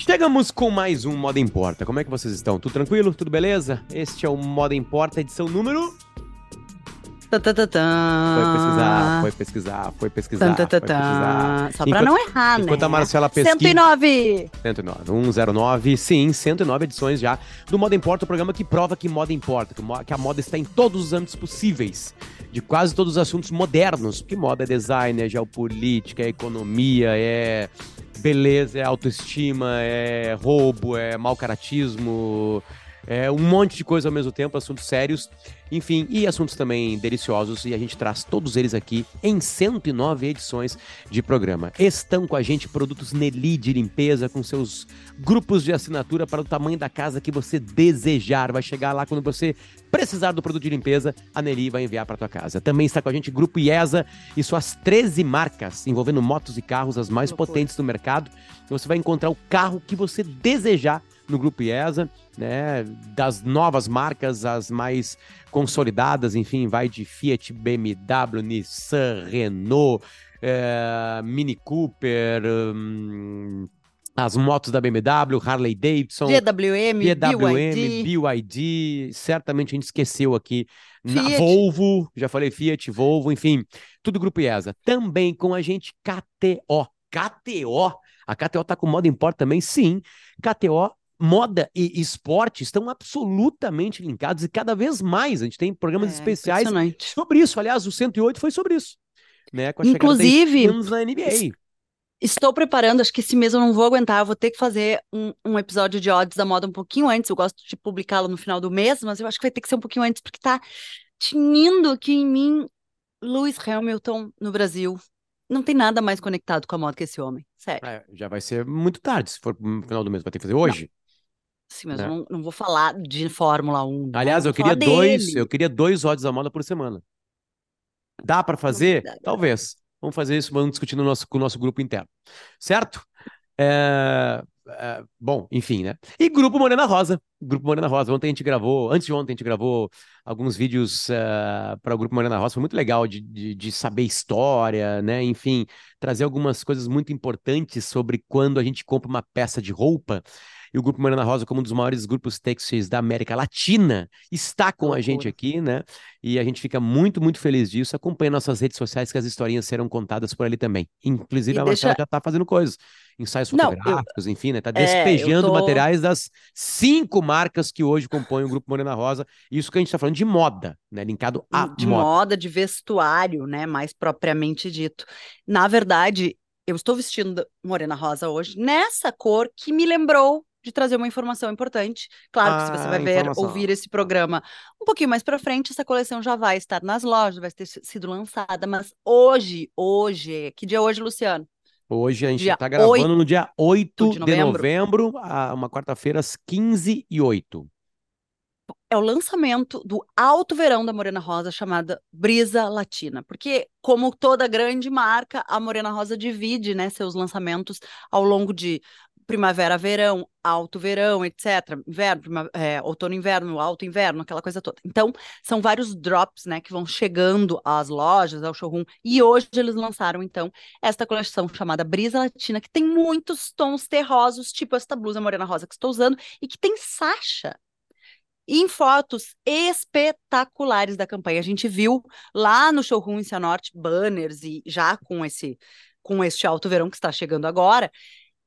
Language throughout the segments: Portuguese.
Chegamos com mais um Moda Importa. Como é que vocês estão? Tudo tranquilo? Tudo beleza? Este é o Moda Importa, edição número. Tá, tá, tá, tá. Foi pesquisar, foi pesquisar, foi pesquisar. Tá, tá, tá, foi pesquisar. tá. Só pra Enquanto- não errar, né? Enquanto a Marcela pesquisa. 109! 109, 109, sim, 109 edições já do Moda Importa, o programa que prova que moda importa, que a moda está em todos os âmbitos possíveis, de quase todos os assuntos modernos, porque moda é design, é geopolítica, é economia, é beleza, é autoestima, é roubo, é mau caratismo, é um monte de coisa ao mesmo tempo, assuntos sérios, enfim, e assuntos também deliciosos, e a gente traz todos eles aqui em 109 edições de programa. Estão com a gente produtos Nelly de limpeza, com seus grupos de assinatura para o tamanho da casa que você desejar. Vai chegar lá quando você precisar do produto de limpeza, a Nelly vai enviar para tua casa. Também está com a gente Grupo IESA e suas 13 marcas envolvendo motos e carros, as mais Loucura. potentes do mercado. Você vai encontrar o carro que você desejar no Grupo IESA, né? Das novas marcas, as mais consolidadas, enfim, vai de Fiat, BMW, Nissan, Renault, eh, Mini Cooper, hum, as motos da BMW, Harley Davidson, GWM, PWM, BYD. BYD, certamente a gente esqueceu aqui. Na. Volvo, já falei Fiat, Volvo, enfim, tudo Grupo IESA. Também com a gente KTO. KTO, a KTO tá com moda import também? Sim. KTO, moda e esporte estão absolutamente linkados e cada vez mais. A gente tem programas É, especiais sobre isso. Aliás, o 108 foi sobre isso. Né, com a Inclusive, na NBA. Estou preparando, acho que esse mês eu não vou aguentar, eu vou ter que fazer um, um episódio de odds da moda um pouquinho antes. Eu gosto de publicá-lo no final do mês, mas eu acho que vai ter que ser um pouquinho antes, porque tá tinindo aqui em mim Lewis Hamilton no Brasil. Não tem nada mais conectado com a moda que esse homem, sério. É, já vai ser muito tarde, se for no final do mês, vai ter que fazer hoje. Sim, mas né? eu não, não vou falar de Fórmula 1. não, Aliás, eu queria dois, dele. eu queria dois odds da moda por semana. Dá para fazer? Novidade. Talvez. Vamos fazer isso, vamos discutir no nosso, com o nosso grupo interno. Certo? É, é, bom, enfim, né? E Grupo Morena Rosa. Grupo Morena Rosa. Ontem a gente gravou, antes de ontem a gente gravou alguns vídeos para o Grupo Morena Rosa. Foi muito legal de, de, de saber história, né? Enfim, trazer algumas coisas muito importantes sobre quando a gente compra uma peça de roupa. E o Grupo Morena Rosa, como um dos maiores grupos têxteis da América Latina, está com a gente aqui, né? E a gente fica muito, muito feliz disso. Acompanhe nossas redes sociais, que as historinhas serão contadas por ali também. Inclusive, E a Marcela deixa- já está fazendo coisas, ensaios Não, eu- fotográficos, enfim, né? Tá É, eu despejando tô- materiais das cinco marcas que hoje compõem o Grupo Morena Rosa. Isso que a gente está falando de moda, né? Linkado à de moda. moda, de vestuário, né, mais propriamente dito. Na verdade, eu estou vestindo morena rosa hoje nessa cor que me lembrou de trazer uma informação importante. Claro que se você Ah, vai ver, informação. ouvir esse programa um pouquinho mais para frente, essa coleção já vai estar nas lojas, vai ter sido lançada, mas hoje, hoje, que dia é hoje, Luciano? Hoje a gente está gravando 8 no dia 8 de de novembro, novembro. a- uma quarta-feira, às 15 e 8. é o lançamento do alto verão da Morena Rosa, chamada Brisa Latina. Porque, como toda grande marca, a Morena Rosa divide né, seus lançamentos ao longo de primavera, verão, alto verão, etc. Inverno, prima- é, outono, inverno, alto inverno, aquela coisa toda. Então, são vários drops né, que vão chegando às lojas, ao showroom. E hoje eles lançaram, então, esta coleção chamada Brisa Latina, que tem muitos tons terrosos, tipo esta blusa morena rosa que estou usando, e que tem Sasha em fotos espetaculares da campanha. A gente viu lá no showroom em Cianorte banners e já com esse com este alto verão que está chegando agora,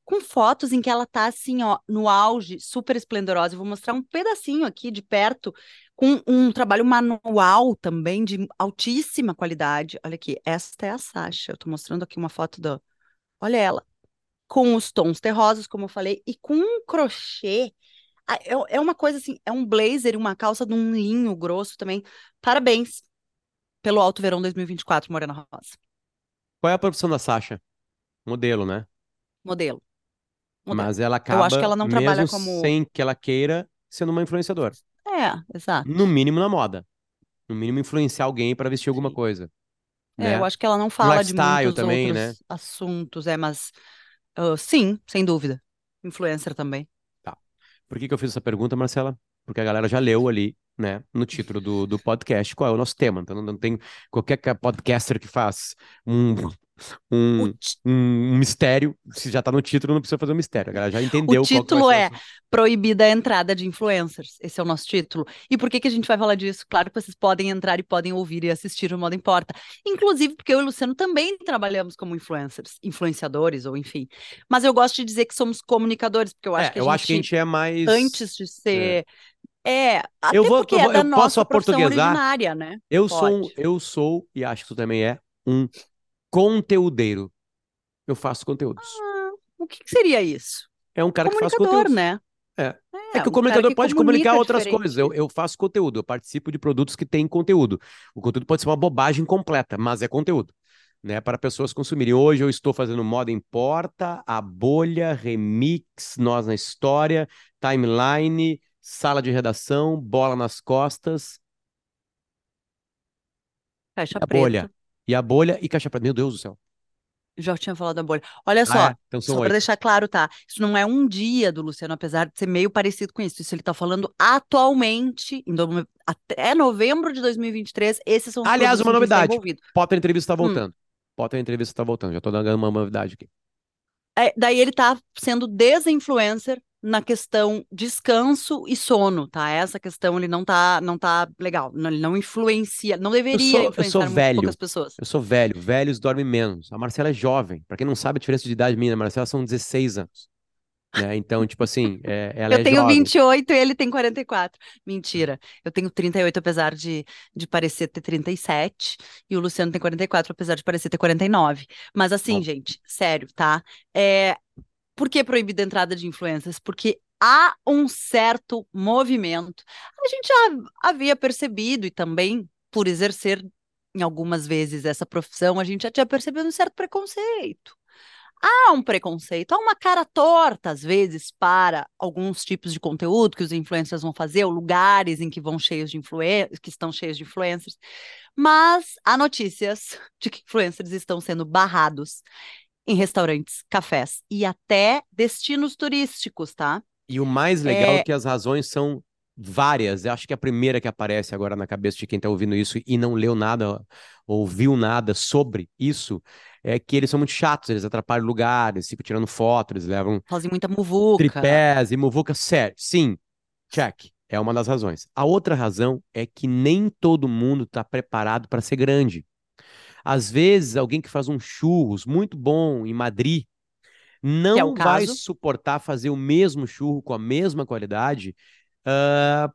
com fotos em que ela tá assim, ó, no auge, super esplendorosa. Eu vou mostrar um pedacinho aqui de perto com um trabalho manual também de altíssima qualidade. Olha aqui, esta é a Sasha. Eu tô mostrando aqui uma foto da Olha ela. Com os tons terrosos, como eu falei, e com um crochê ah, É é uma coisa assim, é um blazer uma calça de um linho grosso também. Parabéns pelo Alto Verão 2024, Morena Rosa. Qual é a profissão da Sasha? Modelo, né? Modelo. Mas ela Eu acaba, acho que ela não trabalha mesmo como- sem que ela queira, sendo uma influenciadora. É, exato. No mínimo na moda. No mínimo influenciar alguém para vestir alguma Sim. coisa. É, né? eu acho que ela não fala de muitos também, outros né? assuntos, é, mas ah, sim, sem dúvida. Influencer também. Por que que eu fiz essa pergunta, Marcela? Porque a galera já leu ali, né, no título do, do podcast, qual é o nosso tema. Então não, tem qualquer ca- podcaster que faz um um, ti- um mistério. Se já tá no título, não precisa fazer um mistério. A galera já entendeu o título é. Proibida a entrada de influencers. Esse é o nosso título. E por que que a gente vai falar disso? Claro que vocês podem entrar e podem ouvir e assistir o Modo Importa. Inclusive porque eu e o Luciano também trabalhamos como influencers, influenciadores, ou enfim. Mas eu gosto de dizer que somos comunicadores, porque eu acho É, que a eu acho que a gente, gente é mais. antes de ser. É, até Eu vou- porque eu é vou- da eu posso nossa profissão aportuguesar? originária, né? Eu sou, um- Pode. eu sou, e acho que tu também é, um conteúdeiro. Eu faço conteúdos. Ah, o que que seria isso? É um cara que faz conteúdos. né? É. É, É que o um comunicador que pode comunica comunicar outras diferente. coisas. Eu, eu faço conteúdo, eu participo de produtos que têm conteúdo. O conteúdo pode ser uma bobagem completa, mas é conteúdo, né? Para pessoas consumirem. Hoje eu estou fazendo Moda Importa, A Bolha, Remix, Nós na História, Timeline, Sala de Redação, Bola nas Costas, Caixa A preta. Bolha. E A Bolha e Caixa Preta. Meu Deus do céu. Já tinha falado da bolha. Olha Ah, só, é? Então só para deixar claro, tá? Isso não é um dia do Luciano, apesar de ser meio parecido com isso. Isso ele tá falando atualmente, em do- até novembro de 2023, esses são os Aliás, uma novidade. Potter Entrevista está Hum. voltando. Potter Entrevista está voltando. Já tô dando uma novidade aqui. É, daí ele tá sendo desinfluencer na questão descanso e sono, tá? Essa questão ele não tá, não tá legal. Não, ele não influencia, não deveria sou- eu influenciar sou muito velho. poucas pessoas. Eu sou velho, velhos dormem menos. A Marcela é jovem. Pra quem não sabe a diferença de idade minha, a Marcela são 16 anos. Né? Então, tipo assim, é- ela Eu é tenho jovem. 28 e ele tem 44. Mentira. Eu tenho 38, apesar de, de parecer ter 37. E o Luciano tem 44, apesar de parecer ter 49. Mas assim, Bom. gente, sério, tá? É... Por que proibida a entrada de influencers? Porque há um certo movimento. A gente já havia percebido, e também por exercer em algumas vezes essa profissão, a gente já tinha percebido um certo preconceito. Há um preconceito, há uma cara torta, às vezes, para alguns tipos de conteúdo que os influencers vão fazer, ou lugares em que vão cheios de influencers, que estão cheios de influencers. Mas há notícias de que influencers estão sendo barrados em restaurantes, cafés e até destinos turísticos, tá? E o mais legal é É. que as razões são várias. Eu acho que a primeira que aparece agora na cabeça de quem está ouvindo isso e não leu nada, ouviu nada sobre isso, é que eles são muito chatos, eles atrapalham lugares, ficam tirando foto, eles levam Fazem muita muvuca. tripés e muvuca sério. Sim, check. É uma das razões. A outra razão é que nem todo mundo está preparado para ser grande. Às vezes, alguém que faz um churros muito bom em Madrid é não vai caso. suportar fazer o mesmo churro com a mesma qualidade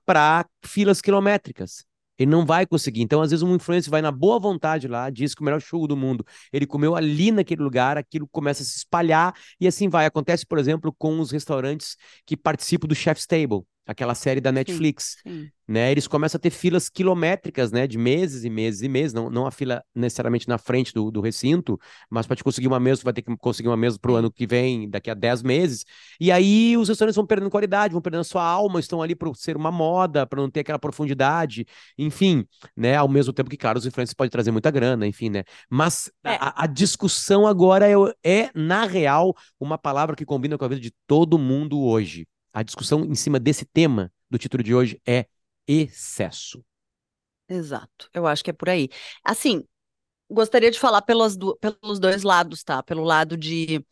para filas quilométricas. Ele não vai conseguir. Então, às vezes, um influencer vai na boa vontade lá, diz que o melhor churro do mundo ele comeu ali naquele lugar, aquilo começa a se espalhar e assim vai. Acontece, por exemplo, com os restaurantes que participam do Chef's Table, aquela série da Sim, Netflix sim. né? Eles começam a ter filas quilométricas, né? De meses e meses e meses, não, não a fila necessariamente na frente do, do recinto, mas para te conseguir uma mesa, tu vai ter que conseguir uma mesa para o Sim. ano que vem, daqui a 10 meses. E aí os restaurantes vão perdendo qualidade, vão perdendo a sua alma, estão ali para ser uma moda, para não ter aquela profundidade, enfim, né? Ao mesmo tempo que, claro, os influencers podem trazer muita grana, enfim, né? Mas É. a, a discussão agora é, é, na real, uma palavra que combina com a vida de todo mundo hoje. A discussão em cima desse tema do título de hoje é excesso. Exato, eu acho que é por aí. Assim, gostaria de falar pelas du- pelos dois lados, tá? Pelo lado de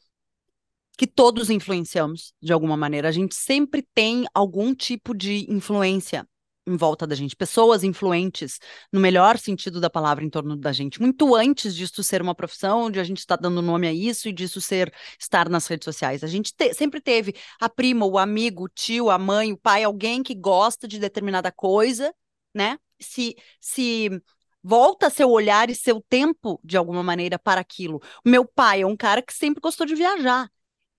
que todos influenciamos de alguma maneira. A gente sempre tem algum tipo de influência em volta da gente, pessoas influentes, no melhor sentido da palavra, em torno da gente, muito antes disso ser uma profissão, de a gente estar dando nome a isso e disso ser estar nas redes sociais. A gente te- sempre teve a prima, o amigo, o tio, a mãe, o pai, alguém que gosta de determinada coisa, né? Se, se volta seu olhar e seu tempo de alguma maneira para aquilo. O meu pai é um cara que sempre gostou de viajar.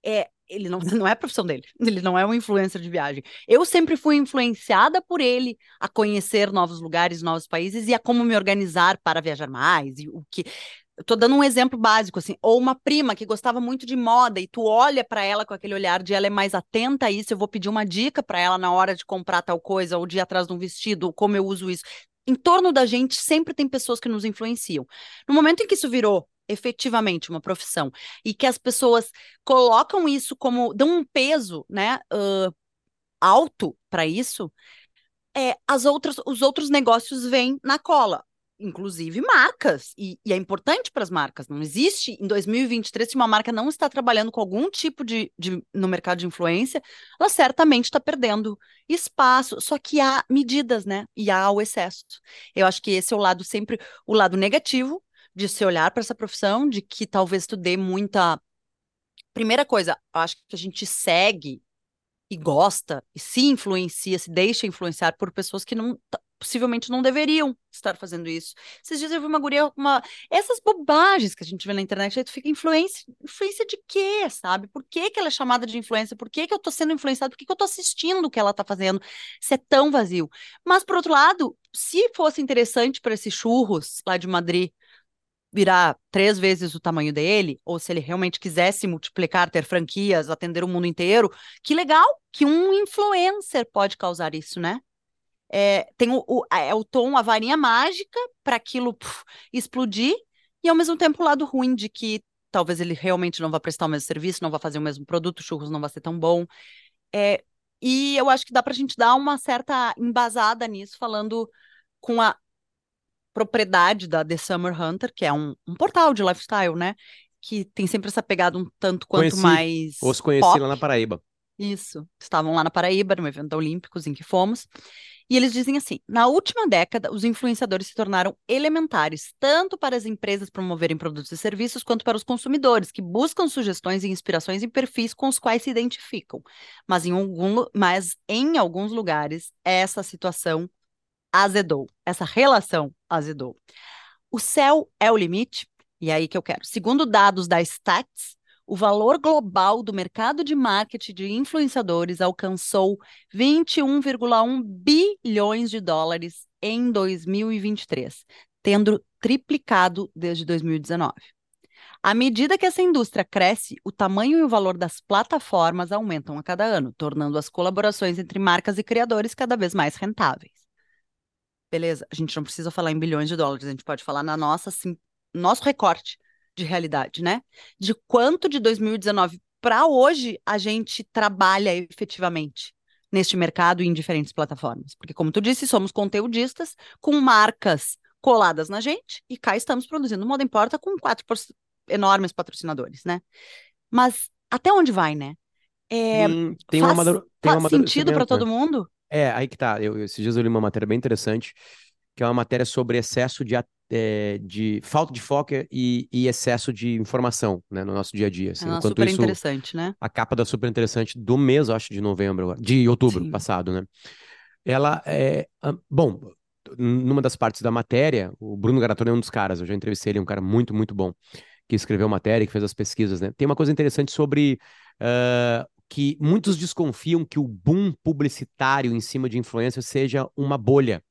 É, ele não, não é a profissão dele, ele não é um influencer de viagem. Eu sempre fui influenciada por ele a conhecer novos lugares, novos países e a como me organizar para viajar mais e o que eu tô dando um exemplo básico, assim, ou uma prima que gostava muito de moda e tu olha para ela com aquele olhar de ela é mais atenta a isso, eu vou pedir uma dica para ela na hora de comprar tal coisa, ou de ir atrás de um vestido, como eu uso isso. Em torno da gente sempre tem pessoas que nos influenciam. No momento em que isso virou efetivamente uma profissão e que as pessoas colocam isso como, dão um peso, né, uh, alto para isso, é, as outras, os outros negócios vêm na cola. inclusive marcas, e, e é importante para as marcas. Não existe em 2023, se uma marca não está trabalhando com algum tipo de, de no mercado de influência, ela certamente está perdendo espaço. Só que há medidas, né? E há o excesso. Eu acho que esse é o lado sempre, o lado negativo de se olhar para essa profissão, de que talvez tu dê muita. Primeira coisa, acho que a gente segue e gosta e se influencia, se deixa influenciar por pessoas que não possivelmente não deveriam estar fazendo isso. Esses dias eu vi uma guria, uma... essas bobagens que a gente vê na internet, aí tu fica, influência, influência de quê, sabe? Por que que ela é chamada de influência? Por que que eu tô sendo influenciado? Por que que eu tô assistindo o que ela tá fazendo? Isso é tão vazio. Mas, por outro lado, se fosse interessante para esses churros lá de Madrid, virar três vezes o tamanho dele, ou se ele realmente quisesse multiplicar, ter franquias, atender o mundo inteiro, que legal que um influencer pode causar isso, né? É, tem o, o, é o tom, a varinha mágica para aquilo puf, explodir, e ao mesmo tempo o lado ruim de que talvez ele realmente não vá prestar o mesmo serviço, não vá fazer o mesmo produto, churros não vai ser tão bom. É, e eu acho que dá para a gente dar uma certa embasada nisso, falando com a propriedade da The Summer Hunter, que é um, um portal de lifestyle, né? Que tem sempre essa pegada um tanto quanto Conheci, mais. Os conheci pop. lá na Paraíba. Isso. Estavam lá na Paraíba, no evento Olímpicos em que fomos. E eles dizem assim: na última década, os influenciadores se tornaram elementares, tanto para as empresas promoverem produtos e serviços, quanto para os consumidores, que buscam sugestões e inspirações em perfis com os quais se identificam. Mas em, algum, mas em alguns lugares, essa situação azedou, essa relação azedou. O céu é o limite, e é aí que eu quero. Segundo dados da Stats, o valor global do mercado de marketing de influenciadores alcançou 21,1 bilhões de dólares em 2023, tendo triplicado desde 2019. À medida que essa indústria cresce, o tamanho e o valor das plataformas aumentam a cada ano, tornando as colaborações entre marcas e criadores cada vez mais rentáveis. Beleza, a gente não precisa falar em bilhões de dólares, a gente pode falar na nossa, sim, nosso recorte de realidade, né? De quanto de 2019 para hoje a gente trabalha efetivamente neste mercado e em diferentes plataformas. Porque, como tu disse, somos conteudistas com marcas coladas na gente e cá estamos produzindo Moda Importa com quatro enormes patrocinadores, né? Mas até onde vai, né? É, Tem, tem faz, uma um faz sentido para amadurecimento, todo né? mundo? É, aí que tá. Eu, esses dias eu li uma matéria bem interessante, que é uma matéria sobre excesso de, é, de falta de foco e, e excesso de informação, né, no nosso dia a dia. Assim, É super isso, interessante, né? a capa da super interessante do mês, acho, de novembro, de outubro Sim. passado, né? Ela é. ah, Bom, numa das partes da matéria, o Bruno Garatoni é um dos caras, eu já entrevistei ele, é um cara muito, muito bom, que escreveu matéria, que fez as pesquisas, né? Tem uma coisa interessante sobre. ah, que muitos desconfiam que o boom publicitário em cima de influencers seja uma bolha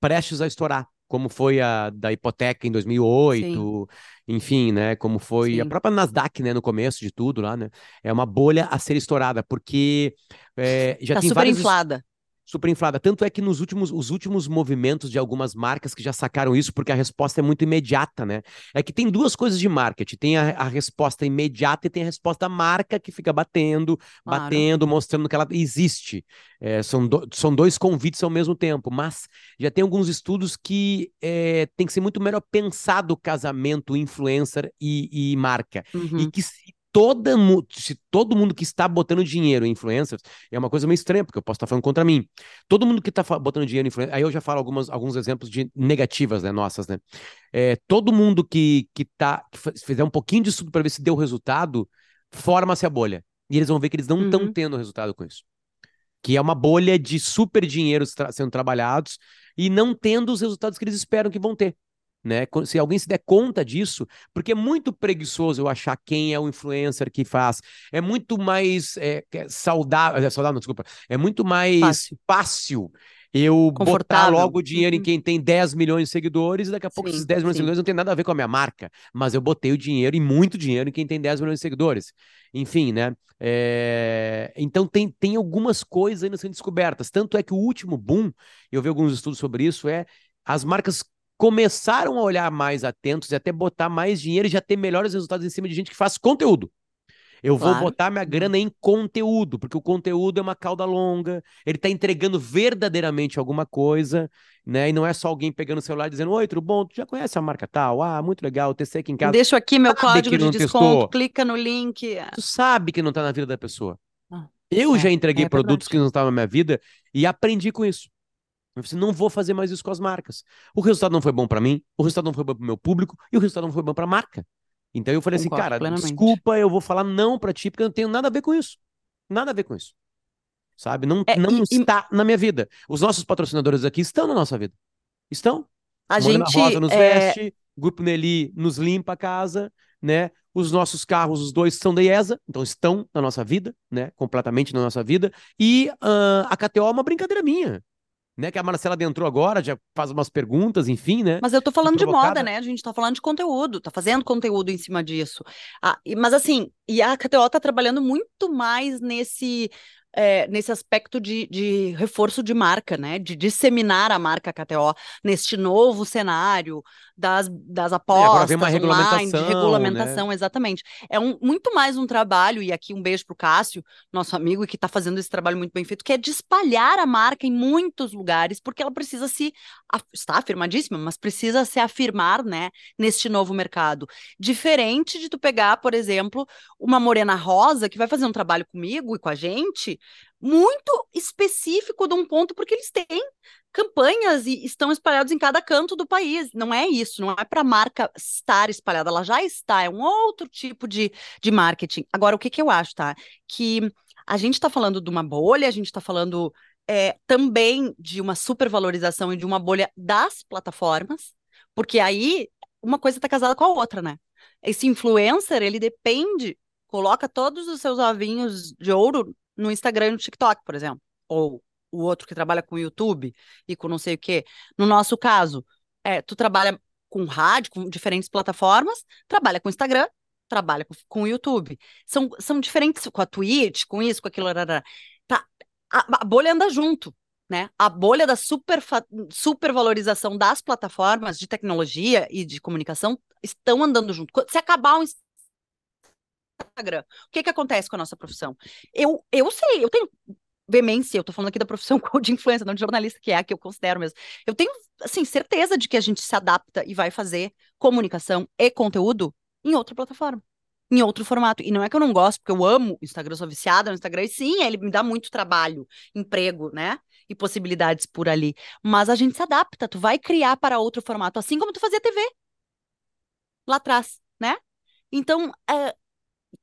prestes a estourar, como foi a da hipoteca em 2008, enfim, né? Como foi a Sim. própria Nasdaq, né? No começo de tudo lá, né? É uma bolha a ser estourada, porque é, já Tá tem super vários inflada. Super inflada. Tanto é que nos últimos, os últimos movimentos de algumas marcas que já sacaram isso, porque a resposta é muito imediata, né? É que tem duas coisas de marketing: tem a, a resposta imediata e tem a resposta marca que fica batendo, Claro. batendo, mostrando que ela existe. É, são, do- são dois convites ao mesmo tempo, mas já tem alguns estudos que é, tem que ser muito melhor pensado o casamento influencer e, e marca. E Uhum. que se toda, se todo mundo que está botando dinheiro em influencers, é uma coisa meio estranha, porque eu posso estar falando contra mim. Todo mundo que está botando dinheiro em influencers, aí eu já falo algumas, alguns exemplos de negativas, né, nossas, né? É, todo mundo que, que, tá, que fizer um pouquinho de estudo para ver se deu resultado, forma-se a bolha. E eles vão ver que eles não estão Uhum. tendo resultado com isso. Que é uma bolha de super dinheiro tra- sendo trabalhados e não tendo os resultados que eles esperam que vão ter. Né? Se alguém se der conta disso, porque é muito preguiçoso eu achar quem é o influencer que faz. É muito mais é, é saudável, é, saudável, não, desculpa. É muito mais Fácil. fácil eu botar logo dinheiro em Uhum. quem tem 10 milhões de seguidores e daqui a pouco Sim, esses 10 milhões de sim. seguidores não tem nada a ver com a minha marca, mas eu botei o dinheiro e muito dinheiro em quem tem 10 milhões de seguidores. Enfim, né? É, Então tem, tem algumas coisas ainda sendo descobertas. Tanto é que o último boom, eu vi alguns estudos sobre isso, é as marcas começaram a olhar mais atentos e até botar mais dinheiro e já ter melhores resultados em cima de gente que faz conteúdo. Eu vou Claro. botar minha grana em conteúdo, porque o conteúdo é uma cauda longa, ele tá entregando verdadeiramente alguma coisa, né? E não é só alguém pegando o celular e dizendo: Oi, tudo bom? Tu já conhece a marca tal? Ah, muito legal, testei aqui em casa. Deixo aqui meu Sabe código de desconto, testou? clica no link. Tu sabe que não tá na vida da pessoa. Ah, Eu é, já entreguei é produtos que não estavam na minha vida e aprendi com isso. Eu falei, assim, não vou fazer mais isso com as marcas. O resultado não foi bom pra mim, o resultado não foi bom pro meu público e o resultado não foi bom pra marca. Então eu falei assim, Concordo cara, plenamente. desculpa, eu vou falar não pra ti porque eu não tenho nada a ver com isso. Nada a ver com isso. Sabe? Não, É, não e- e- está na minha vida. Os nossos patrocinadores aqui estão na nossa vida. Estão. A Morena gente Rosa nos é, veste, Grupo Nelly nos limpa a casa, né? Os nossos carros, os dois são da IESA, então estão na nossa vida, né? Completamente na nossa vida. E ah, a KTO é uma brincadeira minha, né? Que a Marcela adentrou agora, já faz umas perguntas, enfim, né? Mas eu tô falando de moda, né? A gente tá falando de conteúdo, tá fazendo conteúdo em cima disso. Ah, mas assim, e a KTO tá trabalhando muito mais nesse, é, nesse aspecto de, de reforço de marca, né? De disseminar a marca KTO neste novo cenário das, das É, agora vem apostas uma online, de regulamentação, né? regulamentação, exatamente. É um, muito mais um trabalho, e aqui um beijo pro Cássio, nosso amigo, que tá fazendo esse trabalho muito bem feito, que é de espalhar a marca em muitos lugares, porque ela precisa se está afirmadíssima, mas precisa se afirmar, né, neste novo mercado. Diferente de tu pegar, por exemplo, uma Morena Rosa que vai fazer um trabalho comigo e com a gente muito específico de um ponto, porque eles têm campanhas e estão espalhados em cada canto do país. Não é isso, não é para a marca estar espalhada, ela já está, é um outro tipo de, de marketing. Agora, o que, que eu acho, tá? Que a gente está falando de uma bolha, a gente está falando é, também de uma supervalorização e de uma bolha das plataformas, porque aí uma coisa está casada com a outra, né? Esse influencer, ele depende, coloca todos os seus ovinhos de ouro no Instagram e no TikTok, por exemplo, ou o outro que trabalha com YouTube e com não sei o quê. No nosso caso, é, tu trabalha com rádio, com diferentes plataformas, trabalha com Instagram, trabalha com, com YouTube. São, são diferentes com a Twitch, com isso, com aquilo. rará. Tá, a, a bolha anda junto, né? A bolha da super, supervalorização das plataformas de tecnologia e de comunicação estão andando junto. Se acabar o Instagram, o que que acontece com a nossa profissão? Eu, eu sei, eu tenho veemência, eu tô falando aqui da profissão de influência, não de jornalista, que é a que eu considero mesmo. Eu tenho, assim, certeza de que a gente se adapta e vai fazer comunicação e conteúdo em outra plataforma, em outro formato. E não é que eu não gosto, porque eu amo o Instagram, sou viciada no Instagram, e sim, ele me dá muito trabalho, emprego, né? E possibilidades por ali. Mas a gente se adapta, tu vai criar para outro formato, assim como tu fazia TV lá atrás, né? Então, é,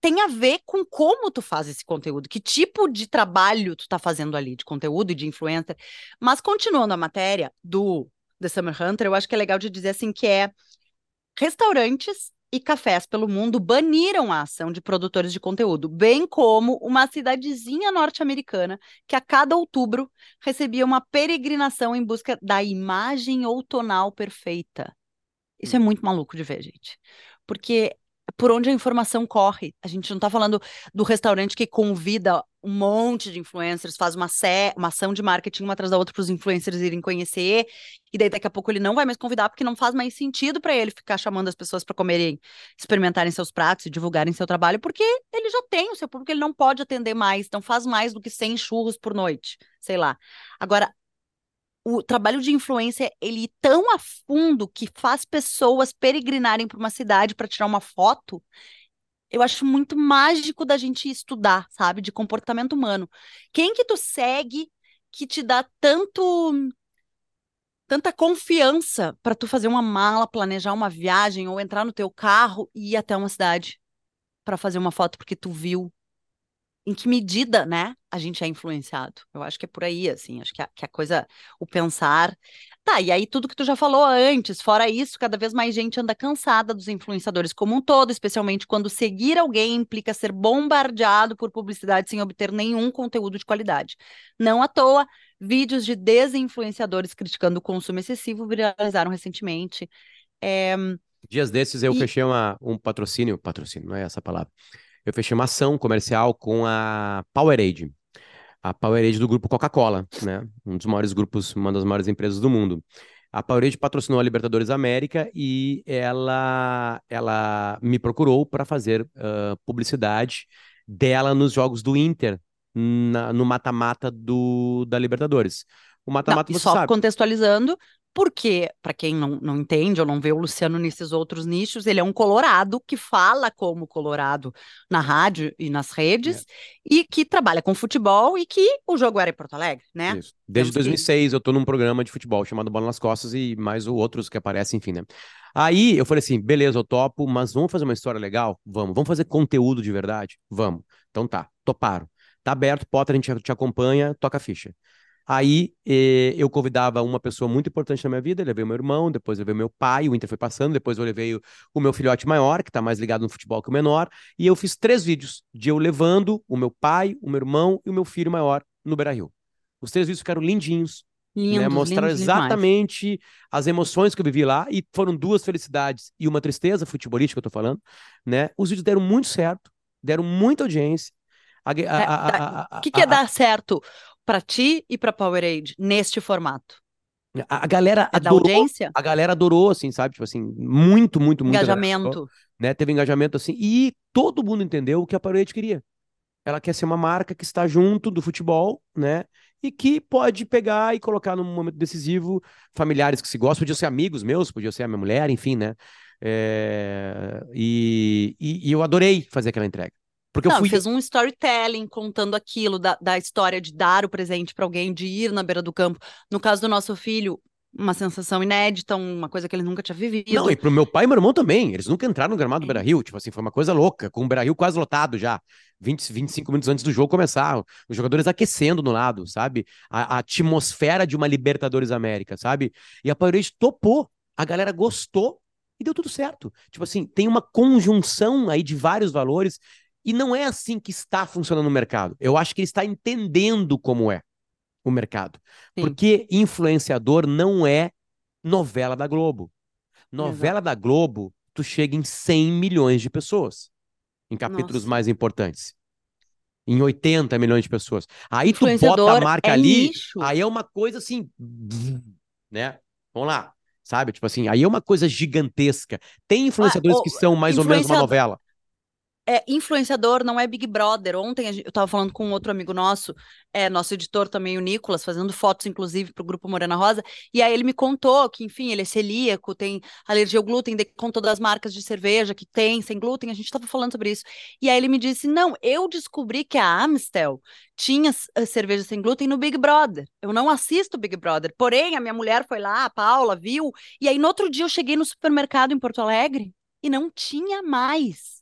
tem a ver com como tu faz esse conteúdo, que tipo de trabalho tu tá fazendo ali, de conteúdo e de influencer. Mas continuando a matéria do The Summer Hunter, eu acho que é legal de dizer assim que é restaurantes e cafés pelo mundo baniram a ação de produtores de conteúdo, bem como uma cidadezinha norte-americana que a cada outubro recebia uma peregrinação em busca da imagem outonal perfeita. Isso é muito maluco de ver, gente. Porque por onde a informação corre. A gente não está falando do restaurante que convida um monte de influencers, faz uma, sé uma ação de marketing uma atrás da outra para os influencers irem conhecer, e daí daqui a pouco ele não vai mais convidar porque não faz mais sentido para ele ficar chamando as pessoas para comerem, experimentarem seus pratos e divulgarem seu trabalho, porque ele já tem o seu público, ele não pode atender mais, não faz mais do que 100 churros por noite, sei lá. Agora, o trabalho de influência ele tão a fundo que faz pessoas peregrinarem para uma cidade para tirar uma foto, eu acho muito mágico da gente estudar, sabe, de comportamento humano. Quem que tu segue que te dá tanto tanta confiança para tu fazer uma mala, planejar uma viagem ou entrar no teu carro e ir até uma cidade para fazer uma foto porque tu viu em que medida, né, a gente é influenciado. Eu acho que é por aí, assim, acho que a, que a coisa, o pensar. Tá, e aí tudo que tu já falou antes, fora isso, cada vez mais gente anda cansada dos influenciadores como um todo, especialmente quando seguir alguém implica ser bombardeado por publicidade sem obter nenhum conteúdo de qualidade. Não à toa, vídeos de desinfluenciadores criticando o consumo excessivo viralizaram recentemente. É, Dias desses eu E- fechei uma, um patrocínio, patrocínio, não é essa palavra. Eu fechei uma ação comercial com a Powerade, a Powerade do grupo Coca-Cola, né? Um dos maiores grupos, uma das maiores empresas do mundo. A Powerade patrocinou a Libertadores América e ela, ela me procurou para fazer ah, publicidade dela nos jogos do Inter, na, no mata-mata da Libertadores. O mata-mata, você só sabe. contextualizando, porque, para quem não, não entende ou não vê o Luciano nesses outros nichos, ele é um colorado que fala como colorado na rádio e nas redes é. e que trabalha com futebol e que o jogo era em Porto Alegre, né? Isso. Desde Temos 2006 que... eu tô num programa de futebol chamado Bola nas Costas e mais outros que aparecem, enfim, né? Aí eu falei assim, beleza, eu topo, mas vamos fazer uma história legal? Vamos. Vamos fazer conteúdo de verdade? Vamos. Então tá, toparam. Tá aberto, Potter, a gente te acompanha, toca a ficha. Aí eh, eu convidava uma pessoa muito importante na minha vida, eu levei meu irmão, depois eu levei meu pai, o Inter foi passando, depois eu levei o, o meu filhote maior, que está mais ligado no futebol que o menor, e eu fiz três vídeos de eu levando o meu pai, o meu irmão e o meu filho maior no Beira-Rio. Os três vídeos ficaram lindinhos? Lindos, né? Mostraram lindos exatamente demais. as emoções que eu vivi lá, e foram duas felicidades e uma tristeza futebolística, eu tô falando, né? Os vídeos deram muito certo, deram muita audiência. O que, que é dar certo? Para ti e para Powerade neste formato? A, a galera é adorou, audiência? a galera adorou, assim, sabe? Tipo assim, muito, muito, muito. Engajamento. né? Teve engajamento, assim, e todo mundo entendeu o que a Powerade queria. Ela quer ser uma marca que está junto do futebol, né? E que pode pegar e colocar num momento decisivo familiares que se gostam, podiam ser amigos meus, podia ser a minha mulher, enfim, né? É... E, e, e eu adorei fazer aquela entrega. Porque Não, eu fui. fez um storytelling contando aquilo, da, da história de dar o presente para alguém, de ir na beira do campo. No caso do nosso filho, uma sensação inédita, uma coisa que ele nunca tinha vivido. Não, e pro meu pai e meu irmão também. Eles nunca entraram no gramado do Beira Rio. Tipo assim, foi uma coisa louca, com o Beira Rio quase lotado já. 20, 25 minutos antes do jogo começar. Os jogadores aquecendo no lado, sabe? A, a atmosfera de uma Libertadores América, sabe? E a Palmeiras topou. A galera gostou e deu tudo certo. Tipo assim, tem uma conjunção aí de vários valores e não é assim que está funcionando o mercado. Eu acho que ele está entendendo como é o mercado. Sim. Porque influenciador não é novela da Globo. Novela Exato. da Globo, tu chega em 100 milhões de pessoas em capítulos Nossa. mais importantes. Em 80 milhões de pessoas. Aí tu bota a marca é ali, nicho. aí é uma coisa assim, né? Vamos lá, sabe? Tipo assim, aí é uma coisa gigantesca. Tem influenciadores ah, que são mais ou menos uma novela é, influenciador não é Big Brother. Ontem eu estava falando com um outro amigo nosso, é, nosso editor também, o Nicolas, fazendo fotos, inclusive, para o Grupo Morena Rosa, e aí ele me contou que, enfim, ele é celíaco, tem alergia ao glúten, contou das marcas de cerveja que tem sem glúten, a gente estava falando sobre isso. E aí ele me disse: não, eu descobri que a Amstel tinha uh, cerveja sem glúten no Big Brother. Eu não assisto Big Brother, porém, a minha mulher foi lá, a Paula, viu, e aí no outro dia eu cheguei no supermercado em Porto Alegre e não tinha mais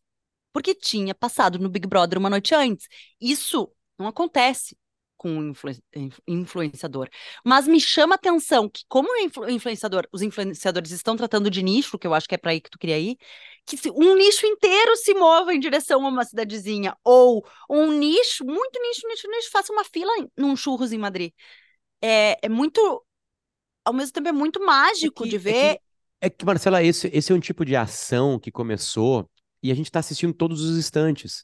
porque tinha passado no Big Brother uma noite antes. Isso não acontece com um influ influenciador. Mas me chama a atenção que, como influ influenciador, os influenciadores estão tratando de nicho, que eu acho que é para aí que tu queria ir, que um nicho inteiro se mova em direção a uma cidadezinha, ou um nicho, muito nicho, nicho, nicho, faça uma fila num churros em Madrid. É, é muito. Ao mesmo tempo, é muito mágico é que, de ver. É que, é que, Marcela, esse, esse é um tipo de ação que começou e a gente está assistindo todos os instantes.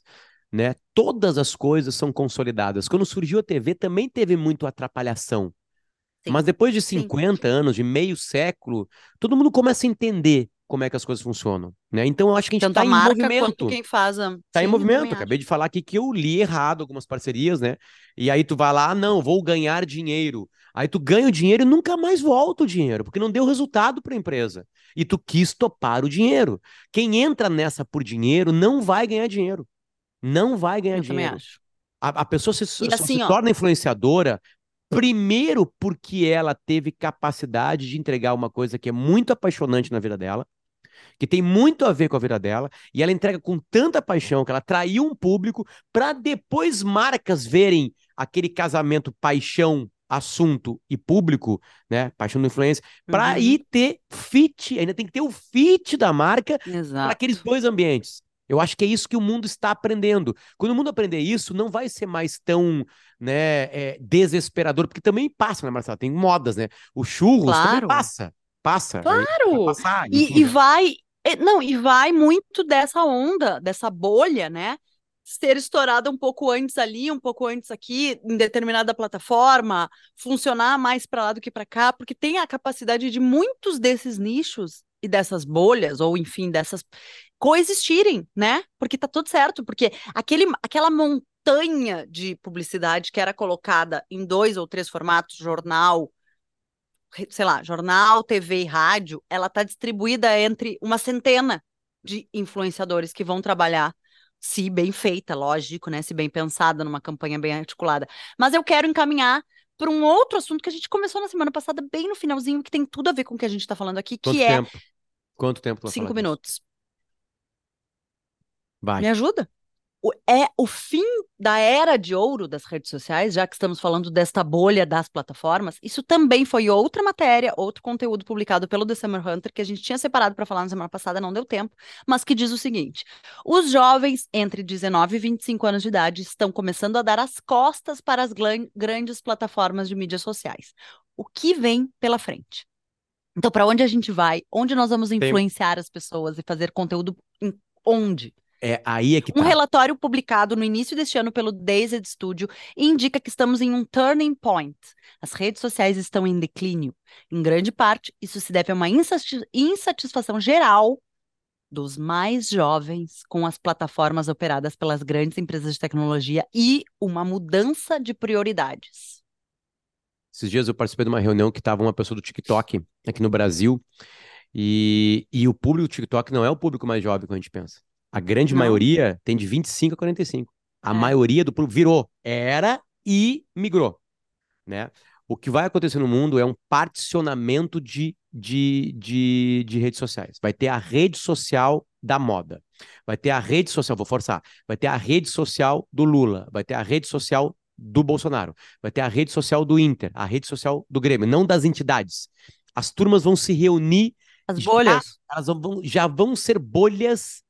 Né? Todas as coisas são consolidadas. Quando surgiu a TV, também teve muito atrapalhação. Sim. Mas depois de 50 Sim. anos, de meio século, todo mundo começa a entender como é que as coisas funcionam, né? Então eu acho que a gente está em movimento. Quem faz a... Tá Sim, em movimento. Acabei de falar aqui que eu li errado algumas parcerias, né? E aí tu vai lá, ah, não, vou ganhar dinheiro. Aí tu ganha o dinheiro e nunca mais volta o dinheiro, porque não deu resultado para a empresa. E tu quis topar o dinheiro. Quem entra nessa por dinheiro não vai ganhar dinheiro. Não vai ganhar eu dinheiro. Também acho. A, a pessoa se, assim, se torna influenciadora Primeiro, porque ela teve capacidade de entregar uma coisa que é muito apaixonante na vida dela, que tem muito a ver com a vida dela, e ela entrega com tanta paixão que ela traiu um público para depois marcas verem aquele casamento paixão assunto e público, né, paixão da influência, para uhum. ir ter fit, ainda tem que ter o fit da marca para aqueles dois ambientes. Eu acho que é isso que o mundo está aprendendo. Quando o mundo aprender isso, não vai ser mais tão né, é, desesperador, porque também passa, né, Marcela? Tem modas, né? O churros claro. também passa. Passa. Claro! Vai passar, e, e né? vai. Não, e vai muito dessa onda, dessa bolha, né? Ser estourada um pouco antes ali, um pouco antes aqui, em determinada plataforma, funcionar mais para lá do que para cá, porque tem a capacidade de muitos desses nichos e dessas bolhas, ou enfim, dessas coexistirem, né? Porque tá tudo certo, porque aquele, aquela montanha de publicidade que era colocada em dois ou três formatos, jornal, sei lá, jornal, TV e rádio, ela tá distribuída entre uma centena de influenciadores que vão trabalhar se bem feita, lógico, né? Se bem pensada, numa campanha bem articulada. Mas eu quero encaminhar para um outro assunto que a gente começou na semana passada, bem no finalzinho, que tem tudo a ver com o que a gente está falando aqui, Quanto que é tempo? Quanto tempo? cinco minutos. Vai. Me ajuda? É o fim da era de ouro das redes sociais, já que estamos falando desta bolha das plataformas. Isso também foi outra matéria, outro conteúdo publicado pelo The Summer Hunter, que a gente tinha separado para falar na semana passada, não deu tempo, mas que diz o seguinte: os jovens entre 19 e 25 anos de idade estão começando a dar as costas para as grandes plataformas de mídias sociais. O que vem pela frente? Então, para onde a gente vai? Onde nós vamos influenciar as pessoas e fazer conteúdo em onde? É aí é que Um tá. relatório publicado no início deste ano pelo Dazed Studio indica que estamos em um turning point. As redes sociais estão em declínio. Em grande parte, isso se deve a uma insati- insatisfação geral dos mais jovens com as plataformas operadas pelas grandes empresas de tecnologia e uma mudança de prioridades. Esses dias eu participei de uma reunião que estava uma pessoa do TikTok aqui no Brasil e, e o público do TikTok não é o público mais jovem que a gente pensa. A grande Não. maioria tem de 25 a 45. A É. maioria do público virou, era e migrou, né? O que vai acontecer no mundo é um particionamento de, de, de, de redes sociais. Vai ter a rede social da moda. Vai ter a rede social, vou forçar, vai ter a rede social do Lula, vai ter a rede social do Bolsonaro, vai ter a rede social do Inter, a rede social do Grêmio, não das entidades. As turmas vão se reunir, As Já- bolhas elas vão, já vão ser bolhas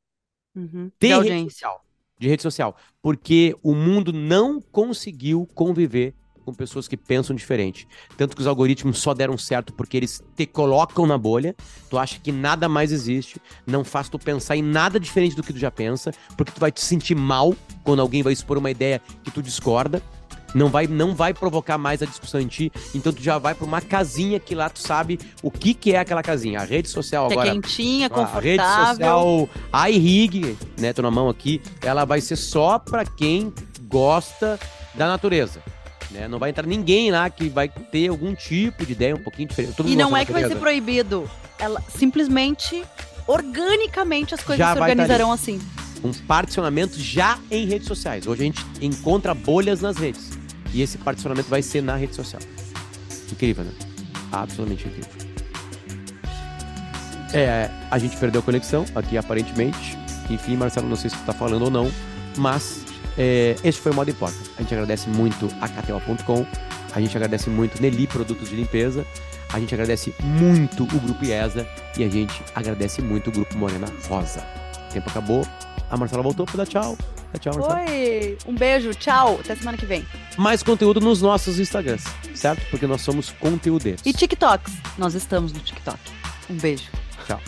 uhum, de de rede social, de rede social, porque o mundo não conseguiu conviver com pessoas que pensam diferente. Tanto que os algoritmos só deram certo porque eles te colocam na bolha, tu acha que nada mais existe, não faz tu pensar em nada diferente do que tu já pensa, porque tu vai te sentir mal quando alguém vai expor uma ideia que tu discorda. Não vai, não vai provocar mais a discussão em ti, então tu já vai para uma casinha que lá tu sabe o que, que é aquela casinha. A rede social é agora quentinha, a rede confortável. social iRig, né, tô na mão aqui, ela vai ser só pra quem gosta da natureza. Né? Não vai entrar ninguém lá que vai ter algum tipo de ideia um pouquinho diferente. Todo E não é que vai ser proibido. Ela simplesmente, organicamente, as coisas Já se tá organizarão assim. Um particionamento já em redes sociais. Hoje a gente encontra bolhas nas redes. E esse particionamento vai ser na rede social. Incrível, né? Absolutamente incrível. É, a gente perdeu a conexão aqui, aparentemente. Enfim, Marcelo, não sei se tu tá falando ou não, mas é, este foi o Modo Importa. A gente agradece muito a KTO.com, a gente agradece muito Nelly Produtos de Limpeza, a gente agradece muito o Grupo IESA e a gente agradece muito o Grupo Morena Rosa. O tempo acabou, a Marcela voltou para dar tchau. Dá tchau, Marcela. Oi, um beijo, tchau, até semana que vem. Mais conteúdo nos nossos Instagrams, certo? Porque nós somos conteudeiros. E TikToks, nós estamos no TikTok. Um beijo. Tchau.